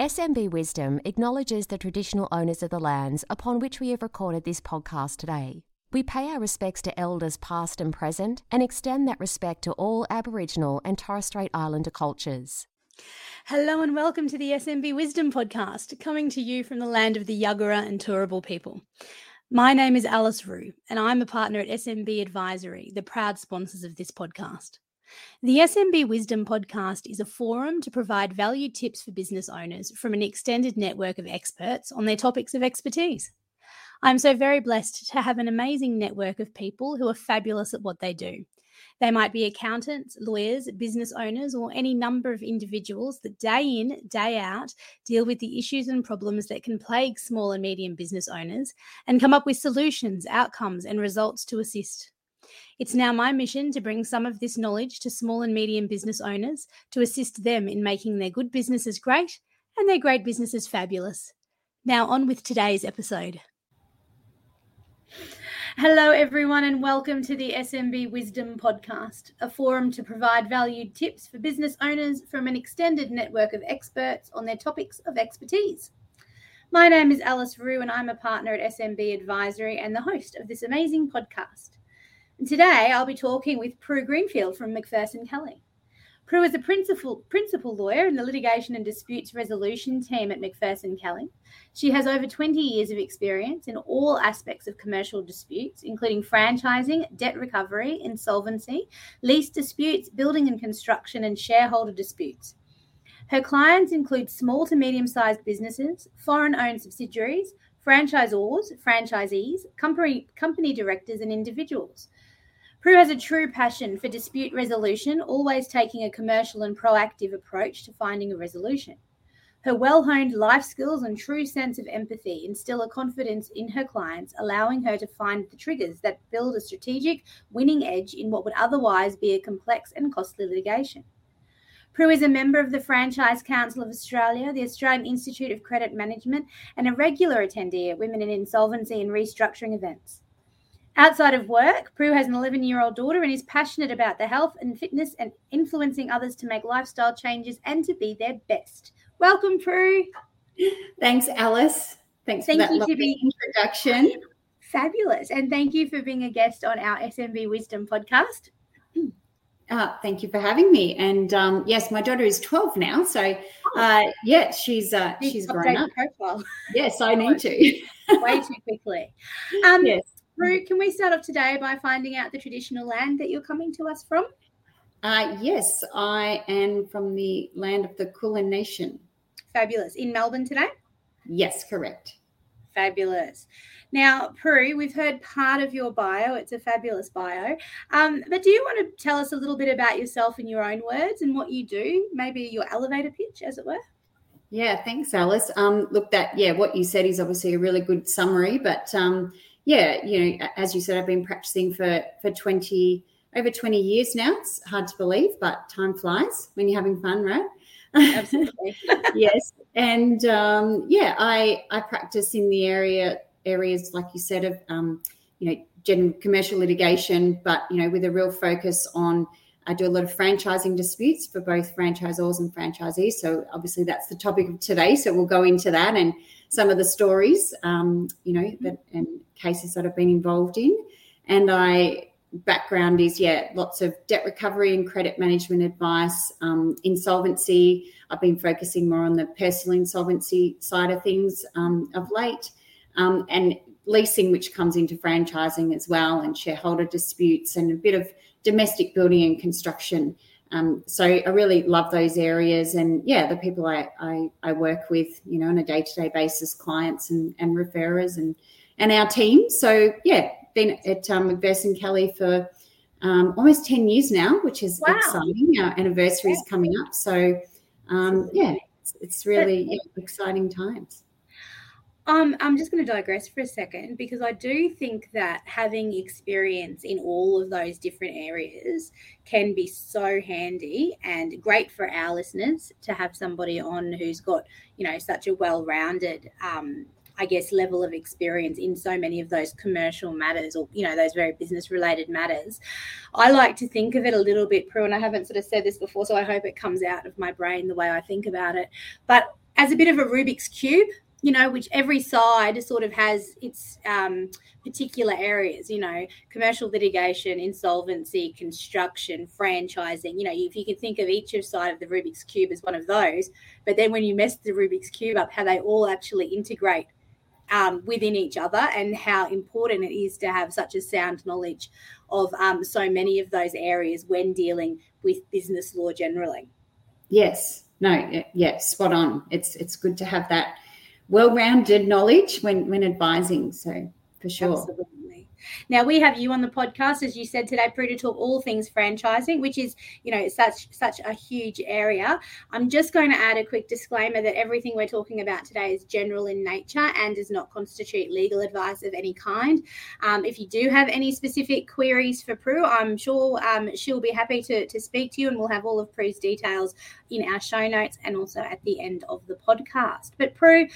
SMB Wisdom acknowledges the traditional owners of the lands upon which we have recorded this podcast today. We pay our respects to elders past and present and extend that respect to all Aboriginal and Torres Strait Islander cultures. Hello and welcome to the SMB Wisdom Podcast, coming to you from the land of the Yagara and Turrbal people. My name is Alice Ruhe, and I'm a partner at SMB Advisory, the proud sponsors of this podcast. The SMB Wisdom Podcast is a forum to provide value tips for business owners from an extended network of experts on their topics of expertise. I'm so very blessed to have an amazing network of people who are fabulous at what they do. They might be accountants, lawyers, business owners, or any number of individuals that day in, day out deal with the issues and problems that can plague small and medium business owners and come up with solutions, outcomes, and results to assist. It's now my mission to bring some of this knowledge to small and medium business owners to assist them in making their good businesses great and their great businesses fabulous. Now, on with today's episode. Hello, everyone, and welcome to the SMB Wisdom Podcast, a forum to provide valued tips for business owners from an extended network of experts on their topics of expertise. My name is Alice Ruhe, and I'm a partner at SMB Advisory and the host of this amazing podcast. Today I'll be talking with Prue Greenfield from Macpherson Kelley. Prue is a principal, principal lawyer in the litigation and disputes resolution team at Macpherson Kelley. She has over 20 years of experience in all aspects of commercial disputes, including franchising, debt recovery, insolvency, lease disputes, building and construction, and shareholder disputes. Her clients include small to medium sized businesses, foreign owned subsidiaries, franchisors, franchisees, company, company directors, and individuals. Prue has a true passion for dispute resolution, always taking a commercial and proactive approach to finding a resolution. Her well honed life skills and true sense of empathy instill a confidence in her clients, allowing her to find the triggers that build a strategic winning edge in what would otherwise be a complex and costly litigation. Prue is a member of the Franchise Council of Australia, the Australian Institute of Credit Management, and a regular attendee at Women in Insolvency and Restructuring events. Outside of work, Prue has an 11 year old daughter and is passionate about the health and fitness and influencing others to make lifestyle changes and to be their best. Welcome, Prue. Thanks, Alice. Thanks thank for that lovely be- introduction. Fabulous. And thank you for being a guest on our SMB Wisdom podcast. Uh, thank you for having me. And um, yes, my daughter is 12 now. So, oh. uh, yeah, she's uh, she's grown up. Profile. Yes, I need to. Way too quickly. Um, yes. Prue, can we start off today by finding out the traditional land that you're coming to us from? Uh, yes, I am from the land of the Kulin Nation. Fabulous. In Melbourne today? Yes, correct. Fabulous. Now, Prue, we've heard part of your bio. It's a fabulous bio. Um, but do you want to tell us a little bit about yourself in your own words and what you do? Maybe your elevator pitch, as it were? Yeah, thanks, Alice. Um, look, that, yeah, what you said is obviously a really good summary, but um, yeah, you know, as you said, I've been practicing for for twenty over twenty years now. It's hard to believe, but time flies when you're having fun, right? Absolutely. yes, and um, yeah, I I practice in the area areas like you said of um, you know general commercial litigation, but you know with a real focus on. I do a lot of franchising disputes for both franchisors and franchisees. So obviously that's the topic of today. So we'll go into that and some of the stories, um, you know, that and cases that I've been involved in. And I background is yeah, lots of debt recovery and credit management advice, um, insolvency. I've been focusing more on the personal insolvency side of things um, of late, um, and leasing, which comes into franchising as well, and shareholder disputes, and a bit of domestic building and construction. Um, so I really love those areas, and yeah, the people I, I, I work with, you know, on a day to day basis, clients and, and referrers, and and our team. So yeah, been at um, Macpherson Kelley for um, almost ten years now, which is wow. exciting. Our anniversary is coming up, so um, yeah, it's, it's really yeah, exciting times. Um, I'm just going to digress for a second because I do think that having experience in all of those different areas can be so handy and great for our listeners to have somebody on who's got, you know, such a well rounded um, I guess, level of experience in so many of those commercial matters or, you know, those very business related matters. I like to think of it a little bit, Prue, and I haven't sort of said this before, so I hope it comes out of my brain the way I think about it. But as a bit of a Rubik's cube, you know, which every side sort of has its um, particular areas, you know, commercial litigation, insolvency, construction, franchising. You know, if you can think of each side of the Rubik's cube as one of those, but then when you mess the Rubik's cube up, how they all actually integrate um, within each other and how important it is to have such a sound knowledge of um, so many of those areas when dealing with business law generally. Yes, no, yeah, spot on. It's it's good to have that well-rounded knowledge when when advising. So for sure. Absolutely. Now we have you on the podcast, as you said today, Prue, to talk all things franchising, which is, you know, such such a huge area. I'm just going to add a quick disclaimer that everything we're talking about today is general in nature and does not constitute legal advice of any kind. Um, if you do have any specific queries for Prue, I'm sure um, she'll be happy to, to speak to you, and we'll have all of Prue's details in our show notes and also at the end of the podcast. But Prue,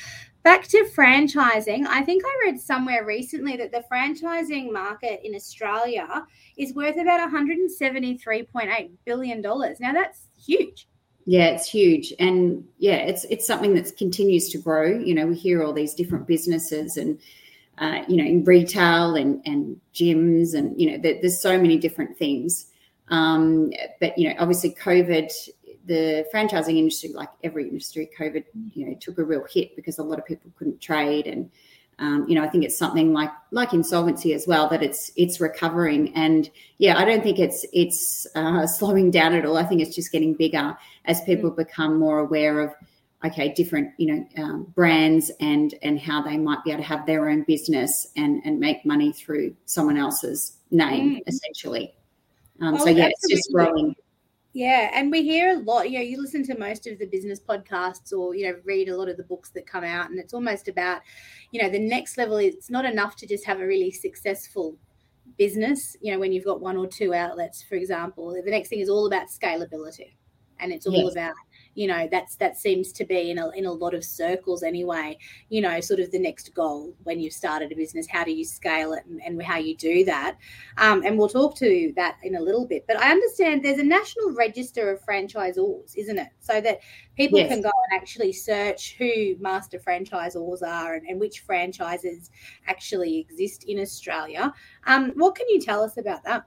Back to franchising, I think I read somewhere recently that the franchising market in Australia is worth about $173.8 billion. Now, that's huge. Yeah, it's huge. And yeah, it's it's something that continues to grow. You know, we hear all these different businesses and uh, you know, in retail and and gyms and you know, there, there's so many different things. Um, but you know, obviously COVID the franchising industry, like every industry, COVID, you know, took a real hit because a lot of people couldn't trade, and um, you know, I think it's something like like insolvency as well that it's it's recovering, and yeah, I don't think it's it's uh, slowing down at all. I think it's just getting bigger as people mm. become more aware of okay different you know um, brands and and how they might be able to have their own business and and make money through someone else's name mm. essentially. Um, oh, so yeah, it's just growing. Yeah, and we hear a lot. You know, you listen to most of the business podcasts, or you know, read a lot of the books that come out, and it's almost about, you know, the next level. It's not enough to just have a really successful business. You know, when you've got one or two outlets, for example, the next thing is all about scalability, and it's all yes. about you know that's that seems to be in a, in a lot of circles anyway. You know sort of the next goal when you've started a business how do you scale it and, and how you do that? Um, and we'll talk to that in a little bit but i understand there's a national register of franchisors isn't it? So that people yes. can go and actually search who master franchisors are and, and which franchises actually exist in australia. Um, what can you tell us about that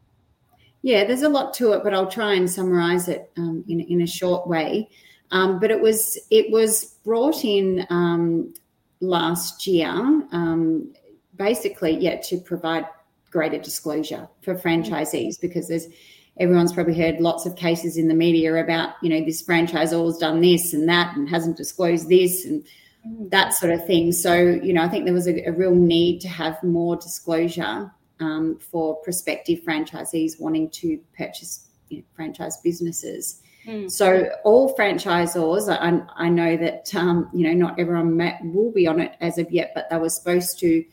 yeah, there's a lot to it, but I'll try and summarize it um, in, in a short way. Um, but it was it was brought in um, last year, um, basically, yeah, to provide greater disclosure for franchisees because there's everyone's probably heard lots of cases in the media about you know this franchisor's done this and that and hasn't disclosed this and mm. that sort of thing. So you know, I think there was a, a real need to have more disclosure um, for prospective franchisees wanting to purchase you know, franchise businesses. Mm. So all franchisors, I, I know that um, you know not everyone will be on it as of yet, but they were supposed to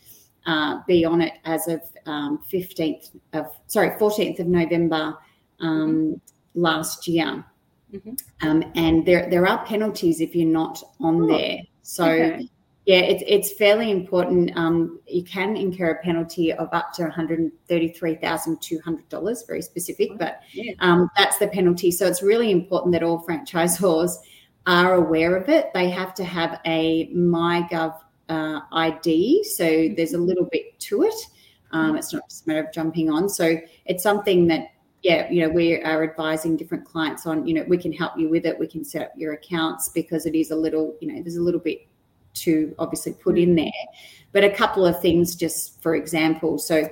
uh, be on it as of um, fifteenth of sorry fourteenth of November um, mm-hmm. last year, mm-hmm. Um, and there there are penalties if you're not on oh, there. So okay. Yeah, it's it's fairly important. Um, you can incur a penalty of up to one hundred thirty-three thousand two hundred dollars, very specific, but um, that's the penalty. So it's really important that all franchisors are aware of it. They have to have a MyGov uh, ID, so there's a little bit to it. Um, it's not just a matter of jumping on. So it's something that yeah, you know, we are advising different clients on, you know, we can help you with it. We can set up your accounts because it is a little, you know, there's a little bit to obviously put in there. But a couple of things, just for example, so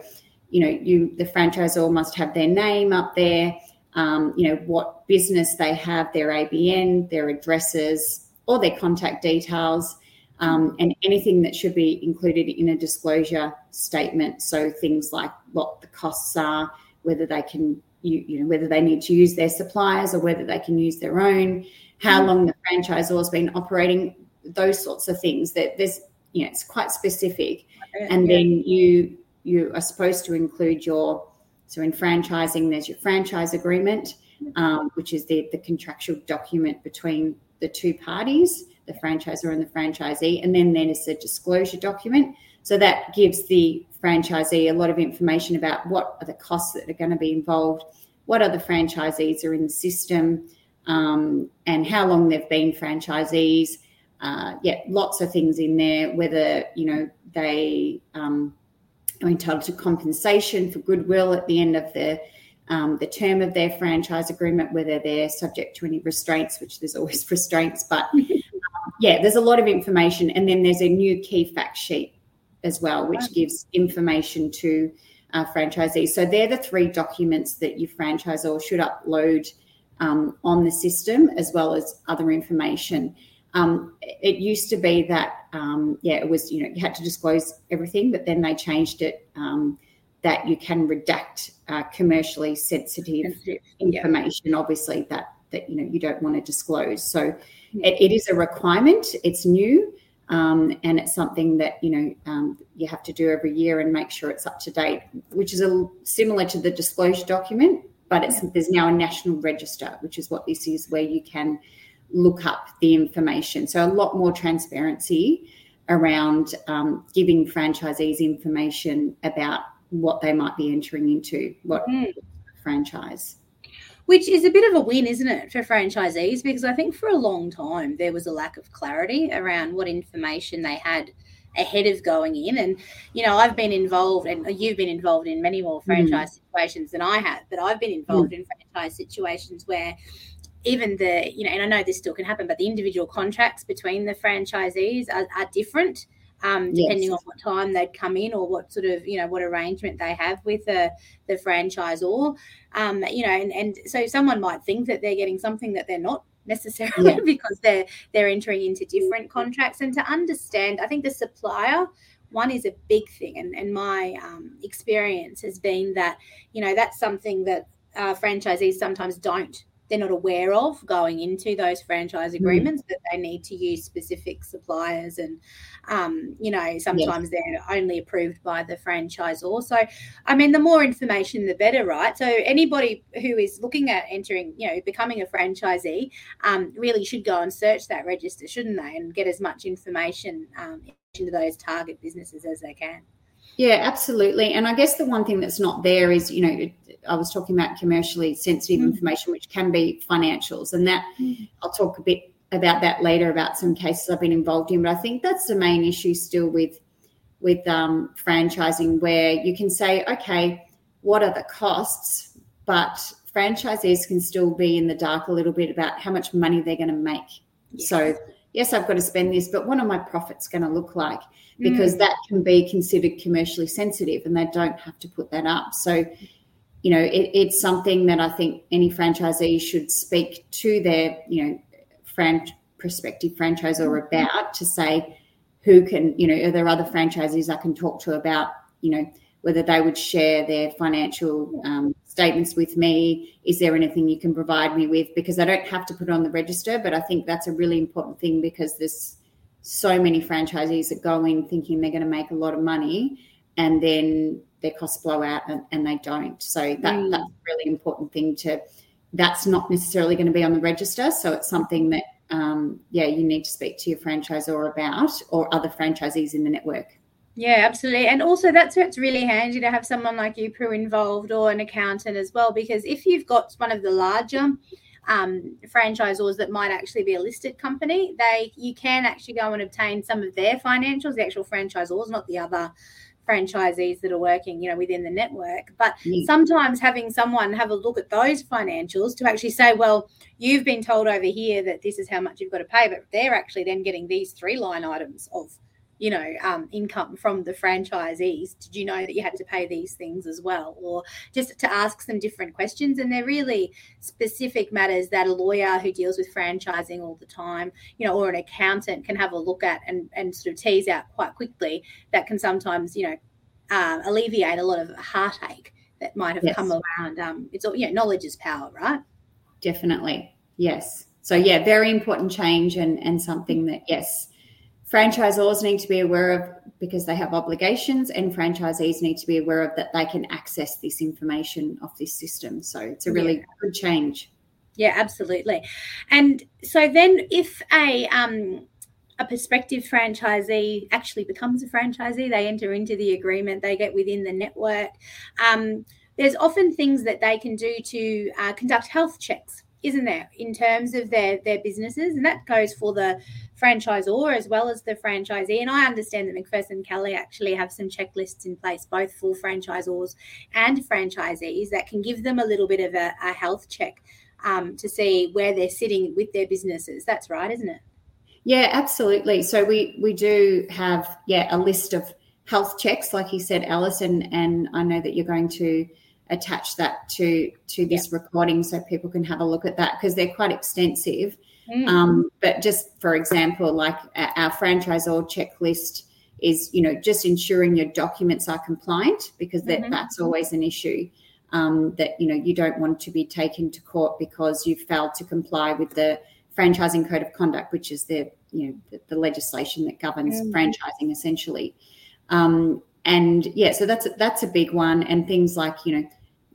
you know, you the franchisor must have their name up there. Um, you know what business they have, their ABN, their addresses, or their contact details, um, and anything that should be included in a disclosure statement. So things like what the costs are, whether they can, you, you know, whether they need to use their suppliers or whether they can use their own, how mm-hmm. long the franchisor has been operating, those sorts of things that there's you know it's quite specific. And yeah. then you you are supposed to include your so in franchising there's your franchise agreement um, which is the, the contractual document between the two parties the franchisor and the franchisee. And then then is a disclosure document. So that gives the franchisee a lot of information about what are the costs that are going to be involved what other franchisees are in the system um, and how long they've been franchisees uh, yeah, lots of things in there. Whether you know they um, are entitled to compensation for goodwill at the end of the um, the term of their franchise agreement, whether they're subject to any restraints, which there's always restraints, but um, yeah, there's a lot of information. And then there's a new key fact sheet as well, which gives information to uh, franchisees. So they're the three documents that your franchisor should upload um, on the system, as well as other information. Um, it used to be that, um, yeah, it was, you know, you had to disclose everything, but then they changed it um, that you can redact uh, commercially sensitive information, obviously, that, that, you know, you don't want to disclose. So yeah. it, it is a requirement. It's new. Um, and it's something that you know um, you have to do every year and make sure it's up to date, which is a, similar to the disclosure document, but it's, yeah. there's now a national register, which is what this is, where you can look up the information. So a lot more transparency around um, giving franchisees information about what they might be entering into, what mm. franchise. Which is a bit of a win, isn't it, for franchisees? Because I think for a long time there was a lack of clarity around what information they had ahead of going in. And, you know, I've been involved, and you've been involved in many more mm. franchise mm. situations than I have, but I've been involved mm. in franchise situations where even the you know and i know this still can happen but the individual contracts between the franchisees are, are different um, depending yes. on what time they'd come in or what sort of you know what arrangement they have with the the franchisor um, you know and, and so someone might think that they're getting something that they're not necessarily yeah. because they're they're entering into different contracts and to understand i think the supplier one is a big thing and, and my um, experience has been that you know that's something that uh, franchisees sometimes don't they're not aware of going into those franchise hmm. agreements mm. that they need to use specific suppliers and um, you know sometimes yes. they're only approved by the franchisor so i mean the more information the better right so anybody who is looking at entering you know becoming a franchisee um, really should go and search that register shouldn't they and get as much information um, into those target businesses as they can yeah, absolutely. And I guess the one thing that's not there is, you know, I was talking about commercially sensitive mm. information, which can be financials. And that mm. I'll talk a bit about that later about some cases I've been involved in. But I think that's the main issue still with with um, franchising, where you can say, okay, what are the costs? But franchisees can still be in the dark a little bit about how much money they're going to make. Yes. So yes, I've got to spend this, but what are my profits going to look like? Because mm. that can be considered commercially sensitive and they don't have to put that up. So, you know, it, it's something that I think any franchisee should speak to their, you know, fran- prospective franchisor mm. about to say who can, you know, are there other franchisees I can talk to about, you know, whether they would share their financial um, statements with me. Is there anything you can provide me with? Because I don't have to put it on the register, but I think that's a really important thing because there's so many franchisees that go in thinking they're going to make a lot of money and then their costs blow out and, and they don't. So that, mm. that's a really important thing to, that's not necessarily going to be on the register. So it's something that, um, yeah, you need to speak to your franchisor about or other franchisees in the network. Yeah, absolutely. And also that's where it's really handy to have someone like you, Prue, involved or an accountant as well. Because if you've got one of the larger um, franchisors that might actually be a listed company, they you can actually go and obtain some of their financials, the actual franchisors, not the other franchisees that are working, you know, within the network. But yeah. sometimes having someone have a look at those financials to actually say, well, you've been told over here that this is how much you've got to pay, but they're actually then getting these three line items of you know, um, income from the franchisees. Did you know that you had to pay these things as well? Or just to ask some different questions. And they're really specific matters that a lawyer who deals with franchising all the time, you know, or an accountant can have a look at and, and sort of tease out quite quickly that can sometimes, you know, uh, alleviate a lot of heartache that might have yes. come around. Um, it's all, you know, knowledge is power, right? Definitely. Yes. So yeah, very important change and, and something that, yes, franchisors need to be aware of because they have obligations and franchisees need to be aware of that they can access this information off this system. So it's a really yeah. good change. Yeah absolutely. And so then if a um a prospective franchisee actually becomes a franchisee they enter into the agreement they get within the network um, there's often things that they can do to uh, conduct health checks isn't there in terms of their their businesses? And that goes for the franchisor as well as the franchisee. And I understand that Macpherson Kelley actually have some checklists in place, both for franchisors and franchisees, that can give them a little bit of a, a health check um, to see where they're sitting with their businesses. That's right, isn't it? Yeah, absolutely. So we we do have yeah a list of health checks, like you said, Alice, and and I know that you're going to attach that to to this yep. recording so people can have a look at that because they're quite extensive. Mm. Um, but just for example, like our franchisor checklist is, you know, just ensuring your documents are compliant because that, mm-hmm. that's always an issue. Um, that you know you don't want to be taken to court because you failed to comply with the franchising code of conduct, which is the you know the, the legislation that governs mm. franchising essentially. Um, and yeah, so that's a, that's a big one. And things like you know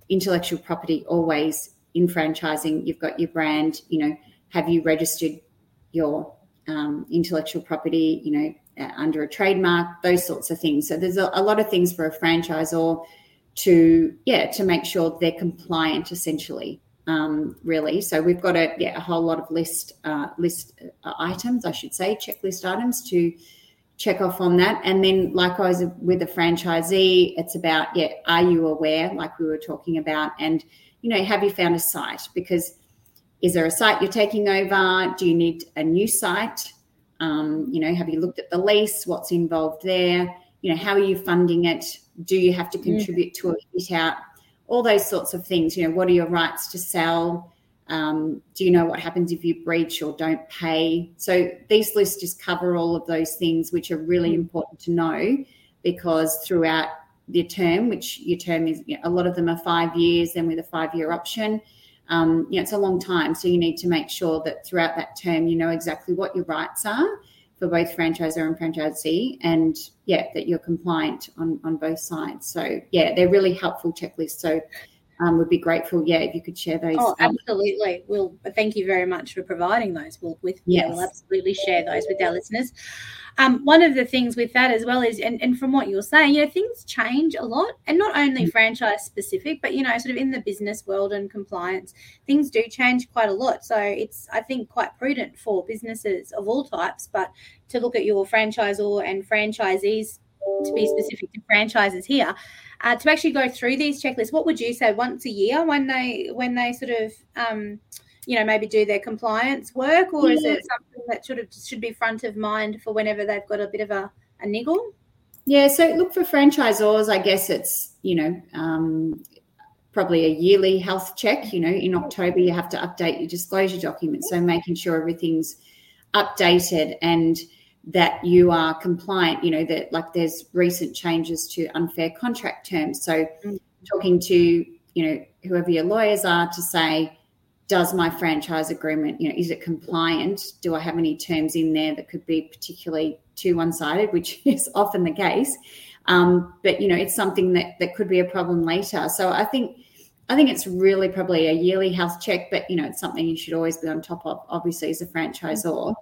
intellectual property always in franchising. You've got your brand. You know, have you registered your um, intellectual property? You know, uh, under a trademark, those sorts of things. So there's a, a lot of things for a franchisor to yeah to make sure they're compliant essentially. Um, really. So we've got a yeah a whole lot of list uh, list uh, items, I should say, checklist items to check off on that. And then likewise with a franchisee, it's about, yeah, are you aware, like we were talking about, and you know, have you found a site? Because is there a site you're taking over? Do you need a new site? Um, you know, have you looked at the lease? What's involved there? You know, how are you funding it? Do you have to mm. contribute mm. to a fit out? All those sorts of things. You know, what are your rights to sell? Um, do you know what happens if you breach or don't pay? So these lists just cover all of those things, which are really mm-hmm. important to know because throughout your term, which your term is, you know, a lot of them are five years, and with a five-year option, um, you know, it's a long time. So you need to make sure that throughout that term, you know exactly what your rights are for both franchisor and franchisee, and yeah, that you're compliant on on both sides. So yeah, they're really helpful checklists. So um, would be grateful, yeah, if you could share those. Oh, um, absolutely. We'll thank you very much for providing those. We'll with yes. yeah, we'll absolutely share those with our listeners. Um, one of the things with that as well is, and, and from what you're saying, you know, things change a lot, and not only mm-hmm. franchise specific, but you know, sort of in the business world and compliance, things do change quite a lot. So it's, I think, quite prudent for businesses of all types, but to look at your franchisor and franchisees to be specific to franchises here, uh, to actually go through these checklists. What would you say once a year when they when they sort of um, you know maybe do their compliance work, or yeah. is it something that should have should be front of mind for whenever they've got a bit of a, a niggle? Yeah, so look for franchisors. I guess it's you know um, probably a yearly health check. You know, in October you have to update your disclosure documents, so making sure everything's updated and that you are compliant, you know, that like there's recent changes to unfair contract terms. So mm. talking to, you know, whoever your lawyers are to say, does my franchise agreement, you know, is it compliant? Do I have any terms in there that could be particularly too one-sided, which is often the case. Um, but you know, it's something that that could be a problem later. So I think I think it's really probably a yearly health check, but you know, it's something you should always be on top of, obviously, as a franchisor.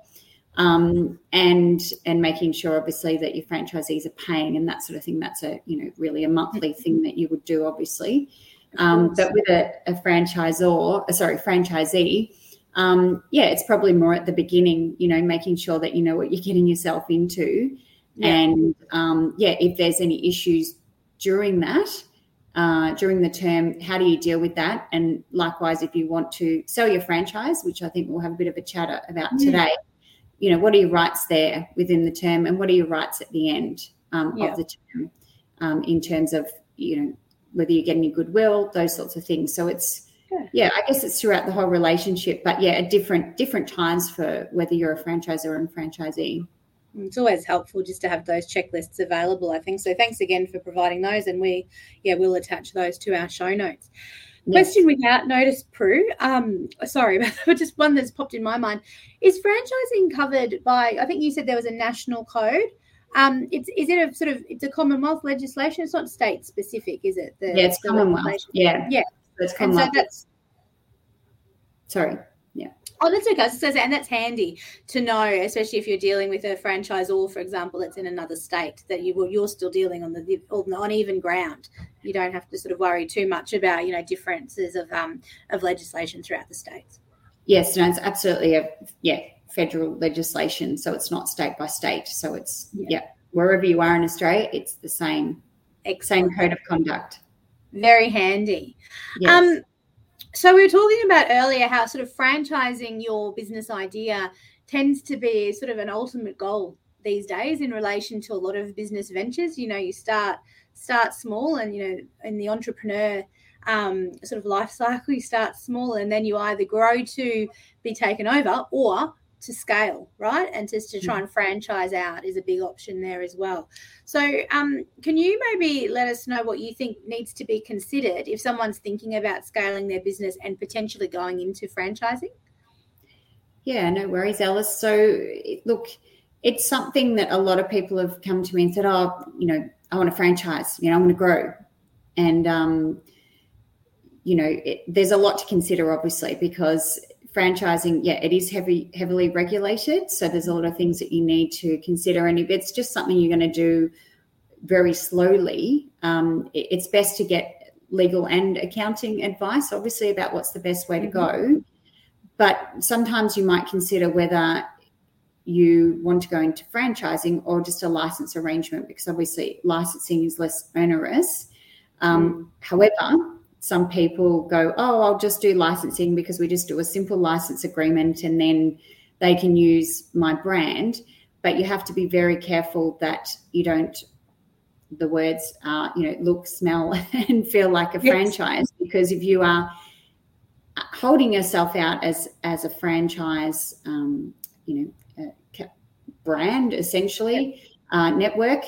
Um, and and making sure obviously that your franchisees are paying and that sort of thing. That's a you know really a monthly mm-hmm. thing that you would do obviously. Um, but with a, a franchisor, uh, sorry, franchisee, um, yeah, it's probably more at the beginning. You know, making sure that you know what you're getting yourself into, yeah. and um, yeah, if there's any issues during that. Uh, during the term, how do you deal with that? And likewise, if you want to sell your franchise, which I think we'll have a bit of a chat about yeah. today, you know, what are your rights there within the term and what are your rights at the end um, yeah. of the term um, in terms of, you know, whether you get any goodwill, those sorts of things. So it's, yeah. yeah, I guess it's throughout the whole relationship, but yeah, at different different times for whether you're a franchisor or a franchisee. It's always helpful just to have those checklists available, I think. So thanks again for providing those, and we, yeah, we'll attach those to our show notes. Question without notice, Prue. Um, sorry, but just one that's popped in my mind. Is franchising covered by? I think you said there was a national code. Um, it's is it a sort of it's a Commonwealth legislation? It's not state specific, is it? The, yeah, it's Commonwealth. Yeah, yeah. So it's Commonwealth. So that's sorry. Oh, that's okay. So, and that's handy to know, especially if you're dealing with a franchise, franchisor, for example, that's in another state, that you will you're still dealing on the on even ground. You don't have to sort of worry too much about you know differences of um of legislation throughout the states. Yes, no, it's absolutely a yeah federal legislation, so it's not state by state. So it's yeah, yeah wherever you are in Australia, it's the same Excellent. same code of conduct. Very handy. Yes. Um, so we were talking about earlier how sort of franchising your business idea tends to be sort of an ultimate goal these days in relation to a lot of business ventures. You know, you start start small, and you know, in the entrepreneur um, sort of life cycle, you start small, and then you either grow to be taken over or to scale, right? And just to try mm. and franchise out is a big option there as well. So, um, can you maybe let us know what you think needs to be considered if someone's thinking about scaling their business and potentially going into franchising? Yeah, no worries, Alice. So, look, it's something that a lot of people have come to me and said, "Oh, you know, I want to franchise. You know, I want to grow," and um, you know, it, there's a lot to consider, obviously, because franchising, yeah, it is heavy, heavily regulated. So there's a lot of things that you need to consider. And if it's just something you're going to do very slowly, um, it, it's best to get legal and accounting advice, obviously, about what's the best way to go. Mm-hmm. But sometimes you might consider whether you want to go into franchising or just a license arrangement because obviously licensing is less onerous. Um, mm. However, some people go, oh, I'll just do licensing because we just do a simple license agreement and then they can use my brand. But you have to be very careful that you don't, the words are, you know, look, smell, and feel like a yes. franchise because if you are holding yourself out as as a franchise, um, you know, brand essentially, uh, network,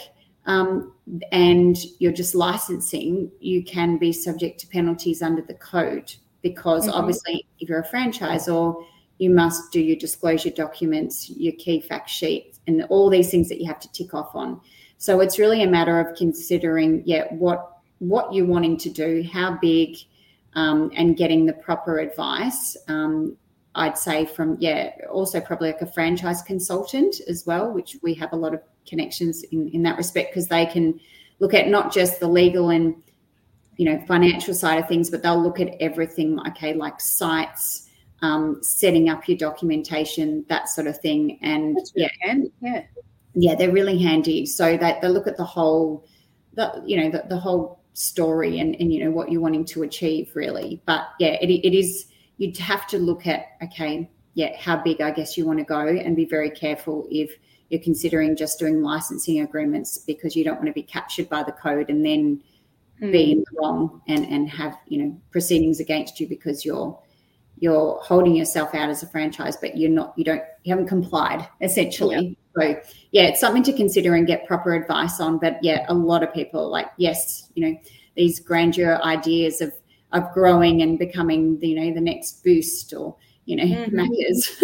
um, and you're just licensing, you can be subject to penalties under the code because mm-hmm. obviously, if you're a franchisor, you must do your disclosure documents, your key fact sheet, and all these things that you have to tick off on. So it's really a matter of considering, yeah, what what you're wanting to do, how big, um, and getting the proper advice. Um, I'd say from yeah, also probably like a franchise consultant as well, which we have a lot of connections in, in that respect because they can look at not just the legal and you know financial side of things, but they'll look at everything. Okay, like sites, um, setting up your documentation, that sort of thing, and really yeah, handy. yeah, yeah, they're really handy. So that they look at the whole, the you know the, the whole story and and you know what you're wanting to achieve really. But yeah, it, it is you'd have to look at okay, yeah, how big I guess you want to go and be very careful if you're considering just doing licensing agreements because you don't want to be captured by the code and then mm. be in the wrong and and have you know proceedings against you because you're you're holding yourself out as a franchise but you're not you don't you haven't complied essentially yeah. so yeah it's something to consider and get proper advice on but yeah a lot of people like yes you know these grandeur ideas of of growing and becoming the, you know the next boost or you know mm-hmm.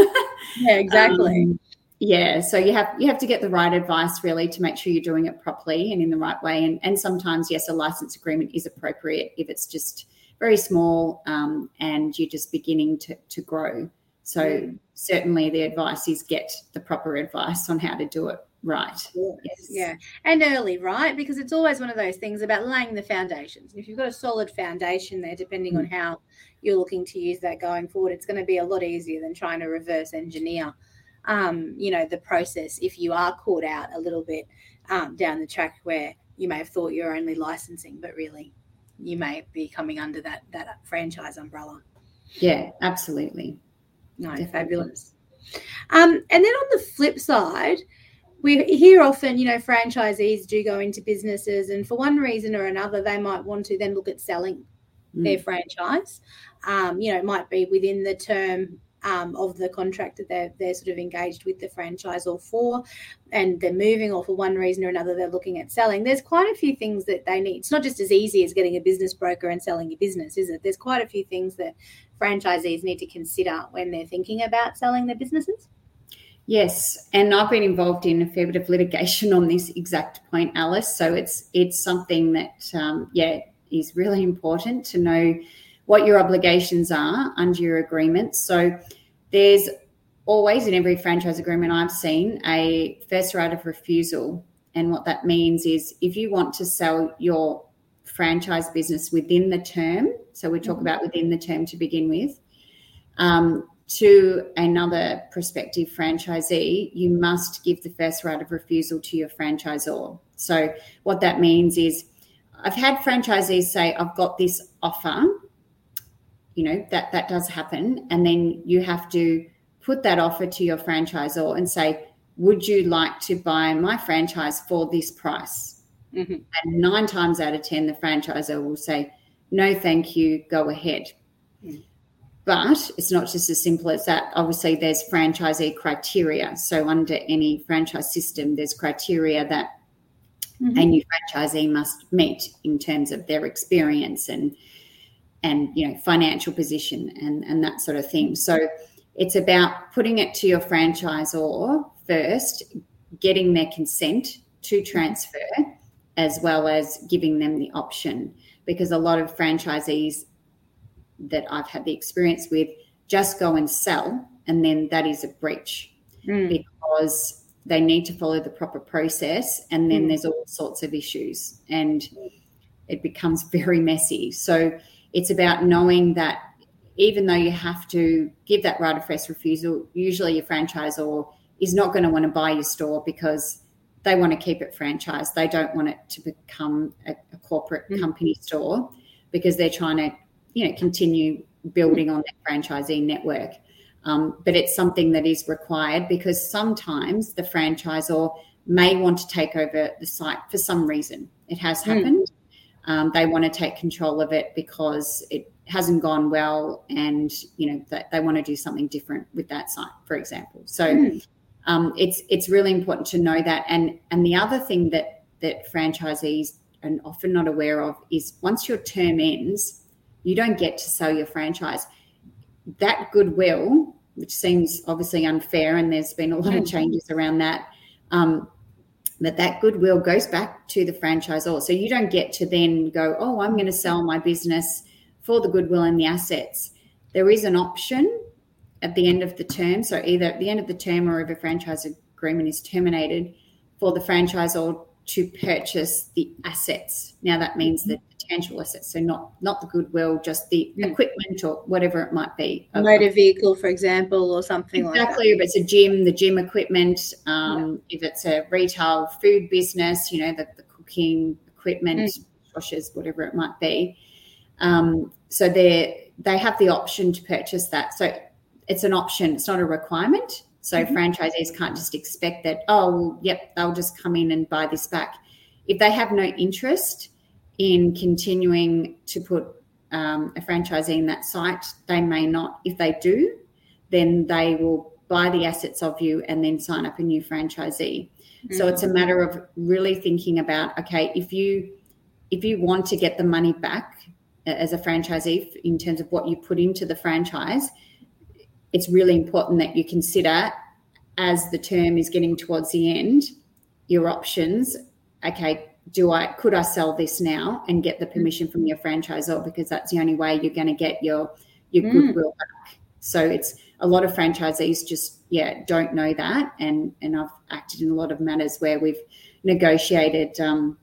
yeah exactly um, yeah so you have you have to get the right advice really to make sure you're doing it properly and in the right way. And and sometimes yes a license agreement is appropriate if it's just very small um, and you're just beginning to, to grow. So mm. certainly the advice is get the proper advice on how to do it right. Yes. yeah. And early right? Because it's always one of those things about laying the foundations. If you've got a solid foundation there depending mm. on how you're looking to use that going forward it's going to be a lot easier than trying to reverse engineer um, you know, the process if you are caught out a little bit um, down the track where you may have thought you're only licensing, but really you may be coming under that that franchise umbrella. Yeah, absolutely. No, Definitely. fabulous. Um, and then on the flip side, we hear often, you know, franchisees do go into businesses, and for one reason or another, they might want to then look at selling mm. their franchise. Um, you know, it might be within the term um, of the contract that they're, they're sort of engaged with the franchisor for, and they're moving, or for one reason or another, they're looking at selling. There's quite a few things that they need. It's not just as easy as getting a business broker and selling your business, is it? There's quite a few things that franchisees need to consider when they're thinking about selling their businesses. Yes, and I've been involved in a fair bit of litigation on this exact point, Alice. So it's it's something that um, yeah is really important to know what your obligations are under your agreement. So there's always in every franchise agreement I've seen a first right of refusal. And what that means is if you want to sell your franchise business within the term, so we talk mm-hmm. about within the term to begin with, um, to another prospective franchisee, you must give the first right of refusal to your franchisor. So, what that means is, I've had franchisees say, I've got this offer. You know, that, that does happen. And then you have to put that offer to your franchisor and say, Would you like to buy my franchise for this price? Mm-hmm. And nine times out of 10, the franchisor will say, No, thank you, go ahead. Mm. But it's not just as simple as that. Obviously, there's franchisee criteria. So, under any franchise system, there's criteria that mm-hmm. a new franchisee must meet in terms of their experience and and you know financial position and and that sort of thing. So, it's about putting it to your franchisor first, getting their consent to transfer, as well as giving them the option. Because a lot of franchisees that I've had the experience with just go and sell, and then that is a breach mm. because they need to follow the proper process, and then mm. there's all sorts of issues, and it becomes very messy. So it's about knowing that even though you have to give that right of first refusal, usually your franchisor is not going to want to buy your store because they want to keep it franchised. They don't want it to become a, a corporate mm. company store because they're trying to you know continue building on that franchisee network. Um, but it's something that is required because sometimes the franchisor may want to take over the site for some reason. It has hmm. happened. Mm. Um, they want to take control of it because it hasn't gone well, and you know they, they want to do something different with that site, for example. So mm. um, it's it's really important to know that. And and the other thing that that franchisees are often not aware of is once your term ends, you don't get to sell your franchise. That goodwill, which seems obviously unfair, and there's been a lot of mm. changes around that, um, but that goodwill goes back to the franchisor. So you don't get to then go, oh, I'm going to sell my business for the goodwill and the assets. There is an option at the end of the term. So either at the end of the term or if a franchise agreement is terminated, for the franchisor to purchase the assets. Now that means the tangible assets, so not not the goodwill, just the mm. equipment or whatever it might be. A motor vehicle, for example, or something like that. exactly. Like if it's a gym, the gym equipment. Um, yeah. If it's a retail food business, you know the, the cooking equipment, mm. washers, whatever it might be. Um, so they they have the option to purchase that. So it's an option. It's not a requirement. So mm-hmm. franchisees can't just expect that, oh, well, yep, they'll just come in and buy this back. If they have no interest in continuing to put um, a franchisee in that site, they may not. If they do, then they will buy the assets of you and then sign up a new franchisee. Mm-hmm. So it's a matter of really thinking about okay, if you if you want to get the money back as a franchisee in terms of what you put into the franchise, it's really important that you consider as the term is getting towards the end your options okay do i could i sell this now and get the permission from your franchisor because that's the only way you're going to get your your mm. goodwill back so it's a lot of franchisees just yeah don't know that and and i've acted in a lot of matters where we've negotiated um,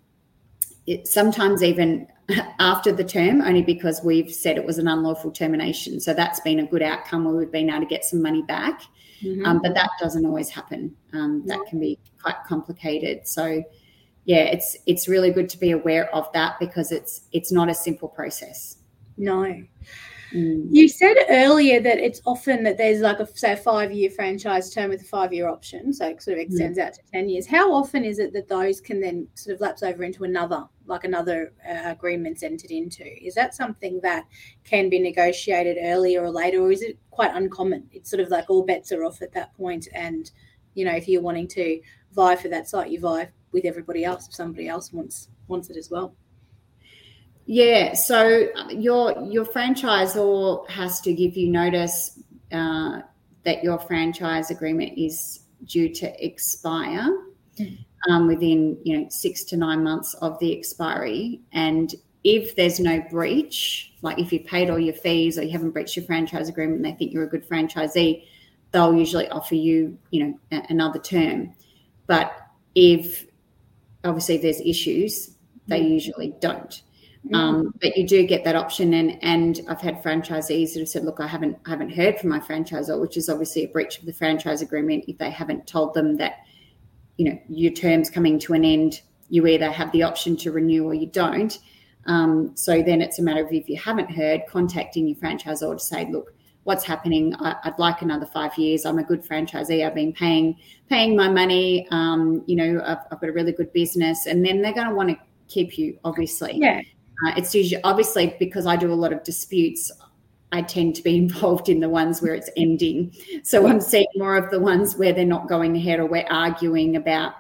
it sometimes even after the term, only because we've said it was an unlawful termination. So that's been a good outcome where we've been able to get some money back. Mm-hmm. Um, but that doesn't always happen. Um, that can be quite complicated. So yeah, it's it's really good to be aware of that because it's it's not a simple process. No. Mm. You said earlier that it's often that there's like a say a five year franchise term with a five year option, so it sort of extends mm. out to ten years. How often is it that those can then sort of lapse over into another, like another uh, agreement's entered into? Is that something that can be negotiated earlier or later, or is it quite uncommon? It's sort of like all bets are off at that point, and you know if you're wanting to vie for that site, you vie with everybody else if somebody else wants wants it as well. Yeah, so uh, your your franchisor has to give you notice uh, that your franchise agreement is due to expire mm. um, within you know six to nine months of the expiry, and if there's no breach, like if you paid all your fees or you haven't breached your franchise agreement, and they think you're a good franchisee, they'll usually offer you you know a- another term. But if obviously there's issues, they mm. usually don't. Mm. Um, but you do get that option, and and I've had franchisees that have said, "Look, I haven't I haven't heard from my franchisor," which is obviously a breach of the franchise agreement if they haven't told them that, you know, your terms coming to an end. You either have the option to renew or you don't. Um, so then it's a matter of if you haven't heard, contacting your franchisor to say, "Look, what's happening? I, would like another five years. I'm a good franchisee. I've been paying paying my money. Um, you know, I've, I've got a really good business, and then they're going to want to keep you, obviously. Yeah. Uh, it's usually obviously because I do a lot of disputes. I tend to be involved in the ones where it's ending. So I'm seeing more of the ones where they're not going ahead or we're arguing about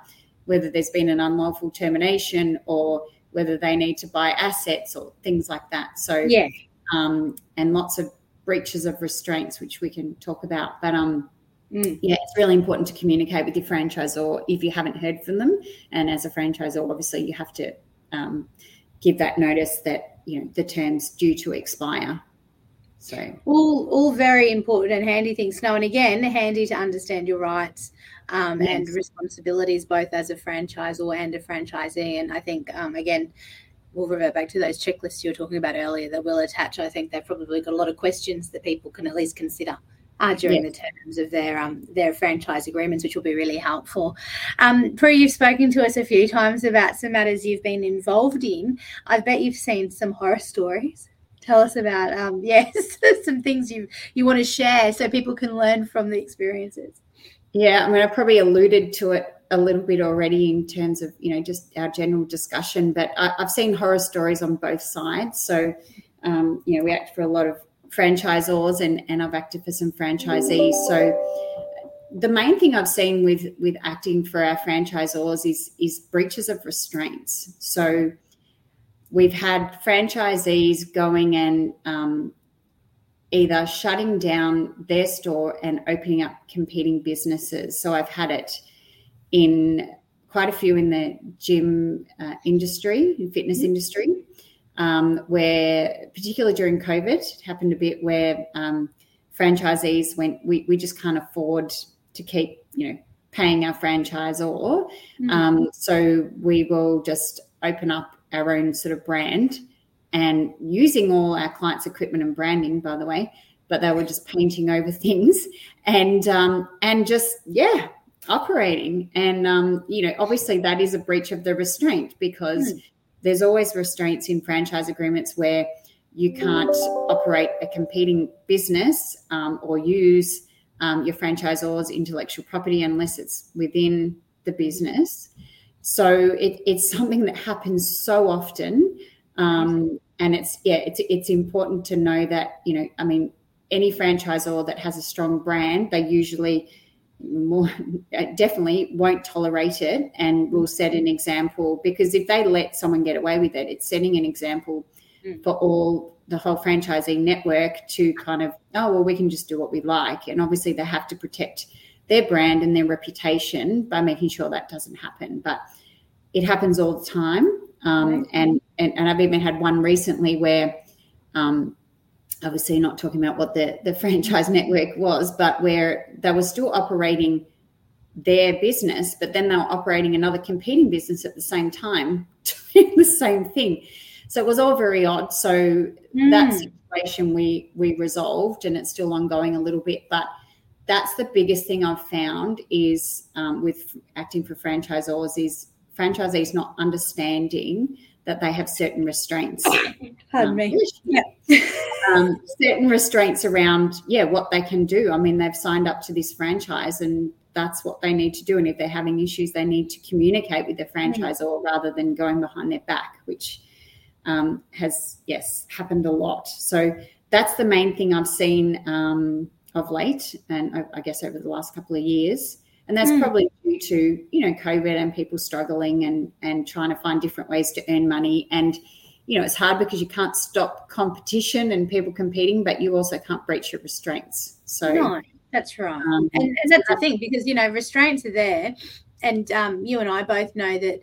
whether there's been an unlawful termination or whether they need to buy assets or things like that. So yeah, um, and lots of breaches of restraints, which we can talk about. But um, mm. yeah, it's really important to communicate with your franchisor if you haven't heard from them. And as a franchisor, obviously, you have to um, give that notice that you know the terms due to expire. So all all very important and handy things. Now and again, handy to understand your rights um, yes. and responsibilities both as a franchisor and a franchisee. And I think um, again, we'll revert back to those checklists you were talking about earlier that we'll attach. I think they've probably got a lot of questions that people can at least consider uh, during the terms of their um, their franchise agreements, which will be really helpful. Um, Prue, you've spoken to us a few times about some matters you've been involved in. I bet you've seen some horror stories. Tell us about um, yes, some things you you want to share so people can learn from the experiences. Yeah, I mean, I probably alluded to it a little bit already in terms of you know just our general discussion, but I, have seen horror stories on both sides. So, um, you know, we act for a lot of franchisors and, and I've acted for some franchisees. So the main thing I've seen with with acting for our franchisors is is breaches of restraints. So we've had franchisees going and um, either shutting down their store and opening up competing businesses. So I've had it in quite a few in the gym uh, industry, in fitness mm-hmm. industry um, where, particularly during COVID, it happened a bit where um, franchisees went, we, we just can't afford to keep, you know, paying our franchisor. Mm-hmm. Um, so we will just open up our own sort of brand and using all our clients' equipment and branding, by the way, but they were just painting over things and um, and just yeah operating and um, you know obviously that is a breach of the restraint because mm there's always restraints in franchise agreements where you can't operate a competing business um, or use um, your franchisor's intellectual property unless it's within the business. So it, it's something that happens so often, um, and it's yeah, it's it's important to know that you know, I mean, any franchisor that has a strong brand, they usually more definitely won't tolerate it and will set an example because if they let someone get away with it it's setting an example mm. for all the whole franchising network to kind of oh well we can just do what we like. And obviously they have to protect their brand and their reputation by making sure that doesn't happen. But it happens all the time. Um, and, and and i've even had one recently where um, obviously not talking about what the, the franchise network was, but where they were still operating their business, but then they were operating another competing business at the same time, doing the same thing. So it was all very odd. So mm. that situation we we resolved, and it's still ongoing a little bit. But that's the biggest thing I've found is um, with acting for franchisors is franchisees not understanding that they have certain restraints. Pardon um, me. Yeah. um, certain restraints around, yeah, what they can do. I mean, they've signed up to this franchise and that's what they need to do. And if they're having issues, they need to communicate with the franchisor mm. rather than going behind their back, which um, has, yes, happened a lot. So that's the main thing I've seen um, of late, and I, I guess over the last couple of years and that's mm. probably due to you know covid and people struggling and and trying to find different ways to earn money and you know it's hard because you can't stop competition and people competing but you also can't breach your restraints so no, that's right um, and, and, that's the thing because you know restraints are there and um, you and i both know that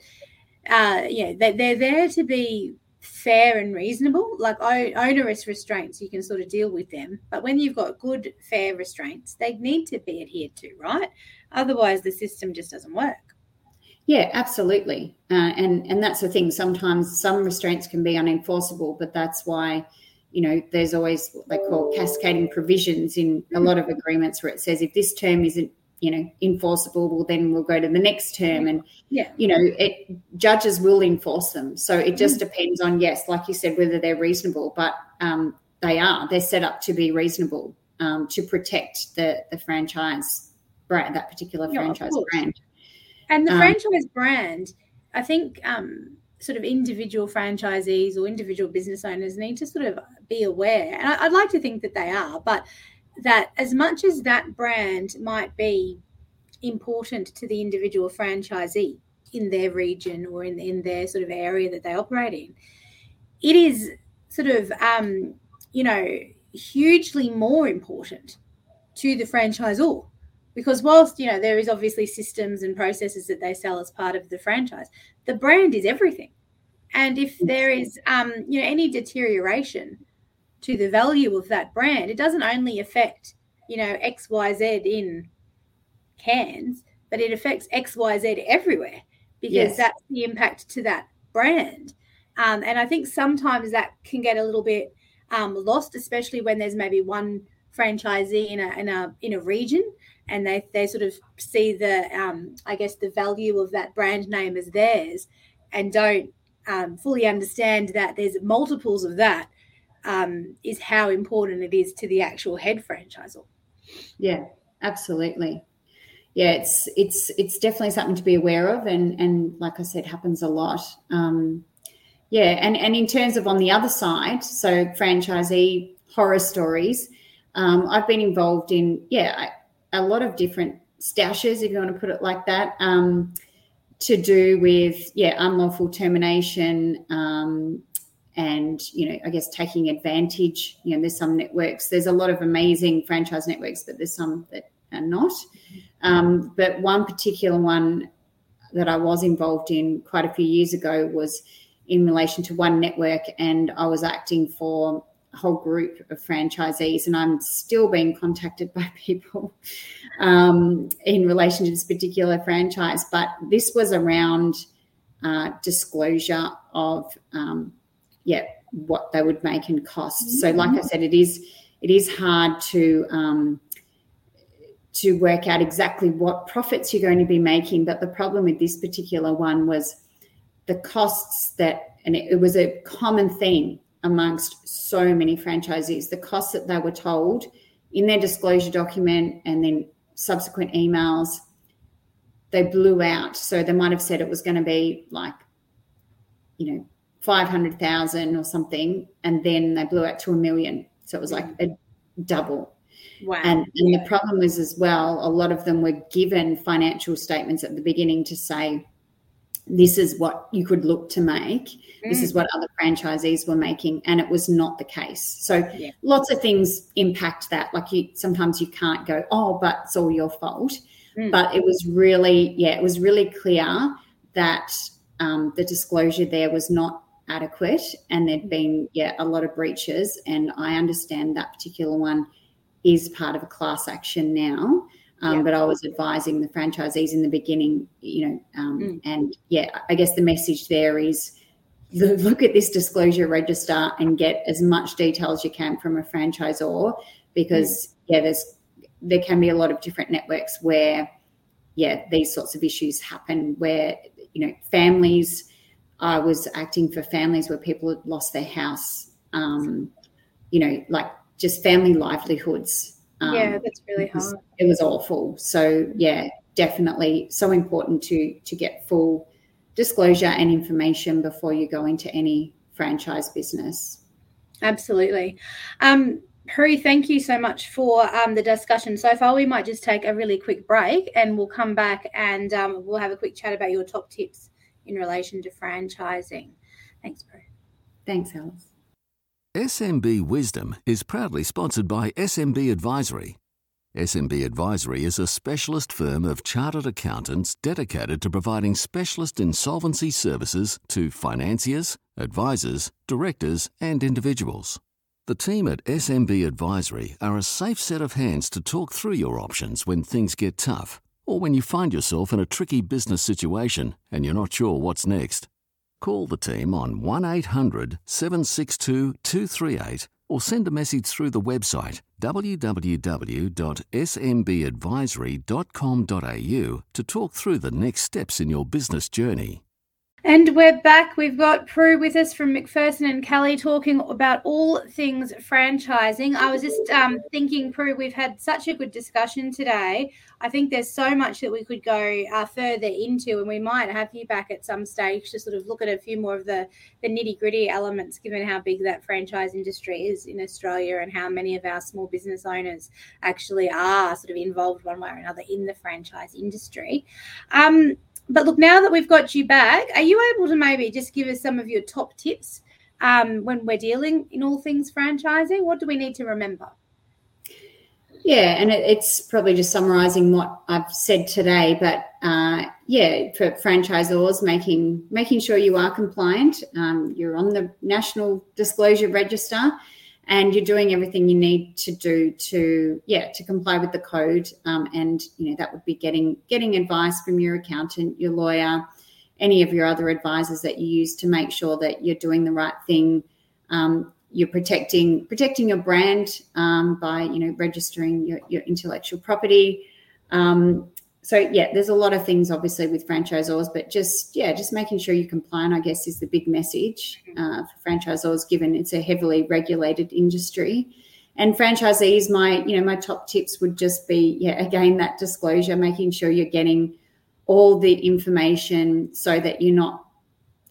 uh, yeah they, they're there to be fair and reasonable. Like onerous restraints, you can sort of deal with them. But when you've got good, fair restraints, they need to be adhered to, right? Otherwise, the system just doesn't work. Yeah, absolutely, uh, and and that's the thing. Sometimes some restraints can be unenforceable, but that's why you know there's always what they call cascading provisions in a lot of agreements where it says if this term isn't you know enforceable well then we'll go to the next term. And yeah. you know it judges will enforce them. So it just mm. depends on yes like you said whether they're reasonable but um, they are. They're set up to be reasonable um, to protect the the franchise brand that particular yeah, franchise brand and the um, franchise brand i think um, sort of individual franchisees or individual business owners need to sort of be aware and I, i'd like to think that they are but that as much as that brand might be important to the individual franchisee in their region or in, in their sort of area that they operate in, it is sort of, um, you know, hugely more important to the franchisor. Because whilst, you know, there is obviously systems and processes that they sell as part of the franchise, the brand is everything. And if there is, um, you know, any deterioration to the value of that brand, it doesn't only affect, you know, XYZ in Cairns but it affects XYZ everywhere because yes. that's the impact to that brand. Um, and I think sometimes that can get a little bit um, lost, especially when there's maybe one franchisee in a in a in a region, and they they sort of see the um, I guess the value of that brand name as theirs, and don't um, fully understand that there's multiples of that um, is how important it is to the actual head franchisor. Yeah, absolutely. Yeah, it's it's it's definitely something to be aware of, and and like I said, happens a lot. Um, yeah, and and in terms of on the other side, so franchisee horror stories, um, I've been involved in yeah a lot of different stashes, if you want to put it like that. Um, to do with yeah unlawful termination, um, and you know i guess taking advantage you know there's some networks there's a lot of amazing franchise networks but there's some that are not um, but one particular one that i was involved in quite a few years ago was in relation to one network and i was acting for whole group of franchisees and i'm still being contacted by people um, in relation to this particular franchise but this was around uh, disclosure of um, yeah, what they would make in costs. So, like I said, it is it is hard to um, to work out exactly what profits you're going to be making. But the problem with this particular one was the costs that, and it, it was a common theme amongst so many franchisees, the costs that they were told in their disclosure document and then subsequent emails, they blew out. So they might have said it was going to be like, you know, 500,000 or something, and then they blew out to a million. So it was like a double. Wow. And, and the problem was as well, a lot of them were given financial statements at the beginning to say, this is what you could look to make. Mm. This is mm. what other franchisees were making, and it was not the case. So yeah. lots of things impact that. Like you, sometimes you can't go, oh, but it's all your fault. Mm. But it was really, yeah, it was really clear that um, the disclosure there was not adequate and there'd been yeah a lot of breaches and i understand that particular one is part of a class action now um, yeah. but i was advising the franchisees in the beginning you know um, mm. and yeah i guess the message there is look at this disclosure register and get as much detail as you can from a franchisor because mm. yeah there's there can be a lot of different networks where yeah these sorts of issues happen where you know families I was acting for families where people had lost their house, um, you know, like just family livelihoods. Um, yeah, that's really hard. It was awful. So yeah, definitely so important to to get full disclosure and information before you go into any franchise business. Absolutely. Um, Prue, thank you so much for um, the discussion so far. We might just take a really quick break and we'll come back and um, we'll have a quick chat about your top tips in relation to franchising. Thanks, Prue. Thanks, Alice. SMB Wisdom is proudly sponsored by SMB Advisory. SMB Advisory is a specialist firm of chartered accountants dedicated to providing specialist insolvency services to financiers, advisors, directors, and individuals. The team at SMB Advisory are a safe set of hands to talk through your options when things get tough or when you find yourself in a tricky business situation and you're not sure what's next. Call the team on 1 800 762 238 or send a message through the website www.smbadvisory.com.au to talk through the next steps in your business journey. And we're back. We've got Prue with us from Macpherson and Kelley talking about all things franchising. I was just um, thinking, Prue, we've had such a good discussion today. I think there's so much that we could go uh, further into, and we might have you back at some stage to sort of look at a few more of the, the nitty gritty elements, given how big that franchise industry is in Australia and how many of our small business owners actually are sort of involved one way or another in the franchise industry. Um, but look, now that we've got you back, are you able to maybe just give us some of your top tips um, when we're dealing in all things franchising? What do we need to remember? Yeah, and it, it's probably just summarising what I've said today, but uh, yeah, for franchisors, making making sure you are compliant, um, you're on the National Disclosure Register, and you're doing everything you need to do to yeah to comply with the code. Um, and you know that would be getting getting advice from your accountant your lawyer any of your other advisors that you use to make sure that you're doing the right thing. Um, you're protecting protecting your brand um, by you know registering your, your intellectual property. Um, so yeah, there's a lot of things obviously with franchisors, but just yeah, just making sure you're compliant, I guess, is the big message mm-hmm. uh, for franchisors, given it's a heavily regulated industry. And franchisees, my you know my top tips would just be yeah, again that disclosure, making sure you're getting all the information so that you're not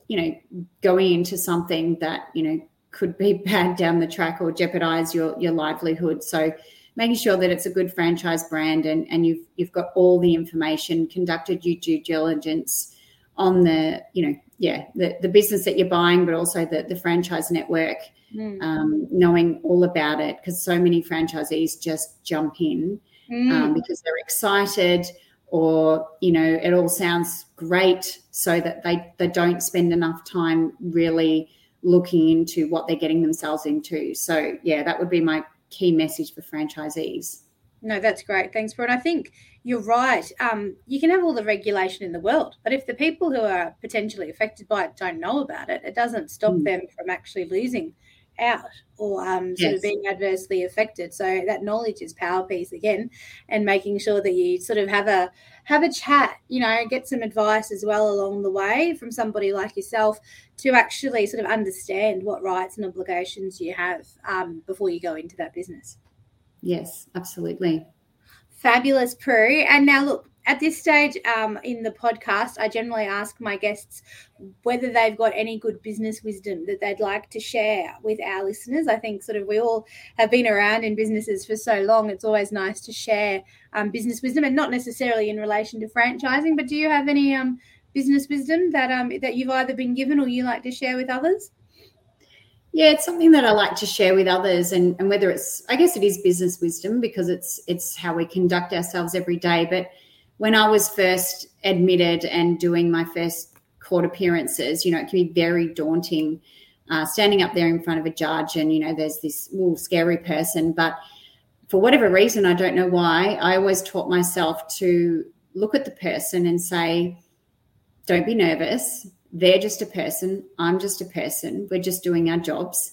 you know going into something that you know could be bad down the track or jeopardize your your livelihood. So making sure that it's a good franchise brand and, and you've you've got all the information, conducted your due diligence on the, you know, yeah, the, the business that you're buying, but also the, the franchise network, mm. um, knowing all about it because so many franchisees just jump in mm. um, because they're excited or you know it all sounds great so that they they don't spend enough time really looking into what they're getting themselves into so yeah that would be my key message for franchisees. No, that's great. Thanks, Prue. I think you're right. Um, you can have all the regulation in the world, but if the people who are potentially affected by it don't know about it, it doesn't stop mm. them from actually losing out or um, sort yes. of being adversely affected. So that knowledge is power piece again, and making sure that you sort of have a have a chat, you know, get some advice as well along the way from somebody like yourself to actually sort of understand what rights and obligations you have um, before you go into that business. Yes, absolutely. Fabulous, Prue. And now look, at this stage um, in the podcast, I generally ask my guests whether they've got any good business wisdom that they'd like to share with our listeners. I think sort of we all have been around in businesses for so long. It's always nice to share um, business wisdom, and not necessarily in relation to franchising. But do you have any um, business wisdom that um, that you've either been given or you like to share with others? Yeah, it's something that I like to share with others, and, and whether it's, I guess it is business wisdom because it's it's how we conduct ourselves every day, but when I was first admitted and doing my first court appearances, you know, it can be very daunting uh, standing up there in front of a judge and, you know, there's this little scary person. But for whatever reason, I don't know why, I always taught myself to look at the person and say, don't be nervous. They're just a person. I'm just a person. We're just doing our jobs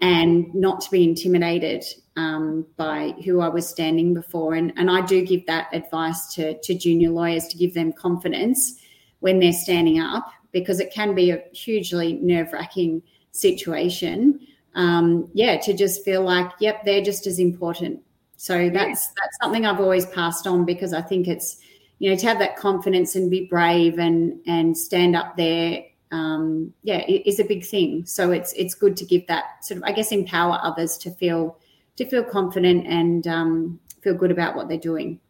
and not to be intimidated um, by who I was standing before. And, and I do give that advice to, to junior lawyers to give them confidence when they're standing up because it can be a hugely nerve wracking situation. Um, yeah, to just feel like, yep, they're just as important. So that's that's something I've always passed on because I think it's you know to have that confidence and be brave and and stand up there um, yeah, is a big thing. So it's it's good to give that sort of, I guess, empower others to feel to feel confident and um, feel good about what they're doing.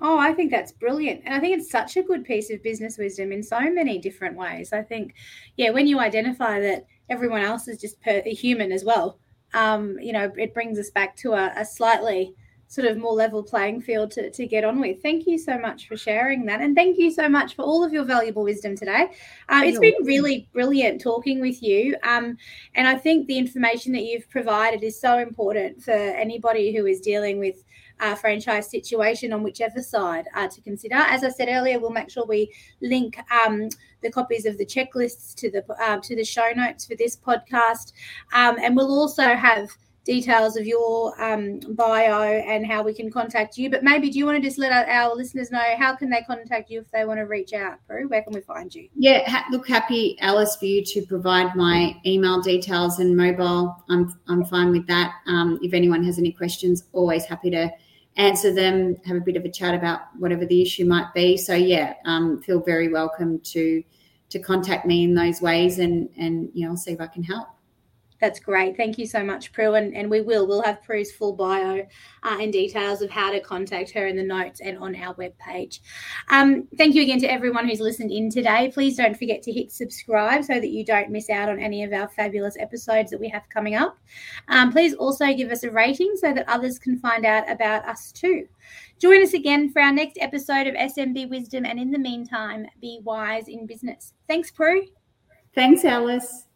Oh, I think that's brilliant. And I think it's such a good piece of business wisdom in so many different ways. I think, yeah, when you identify that everyone else is just per, a human as well, um, you know, it brings us back to a, a slightly sort of more level playing field to, to get on with. Thank you so much for sharing that. And thank you so much for all of your valuable wisdom today. Uh, it's been really brilliant talking with you. Um, and I think the information that you've provided is so important for anybody who is dealing with uh, franchise situation on whichever side uh, to consider. As I said earlier, we'll make sure we link um, the copies of the checklists to the uh, to the show notes for this podcast, um, and we'll also have details of your um, bio and how we can contact you. But maybe do you want to just let our, listeners know how can they contact you if they want to reach out, Prue? Where can we find you? Yeah, ha- look, happy Alice for you to provide my email details and mobile. I'm I'm fine with that. Um, if anyone has any questions, always happy to answer them. Have a bit of a chat about whatever the issue might be. So yeah, um, feel very welcome to to contact me in those ways, and and you know, see if I can help. That's great. Thank you so much, Prue. And, and we will. We'll have Prue's full bio uh, and details of how to contact her in the notes and on our webpage. Um, thank you again to everyone who's listened in today. Please don't forget to hit subscribe so that you don't miss out on any of our fabulous episodes that we have coming up. Um, please also give us a rating so that others can find out about us too. Join us again for our next episode of SMB Wisdom. And in the meantime, be wise in business. Thanks, Prue. Thanks, Alice.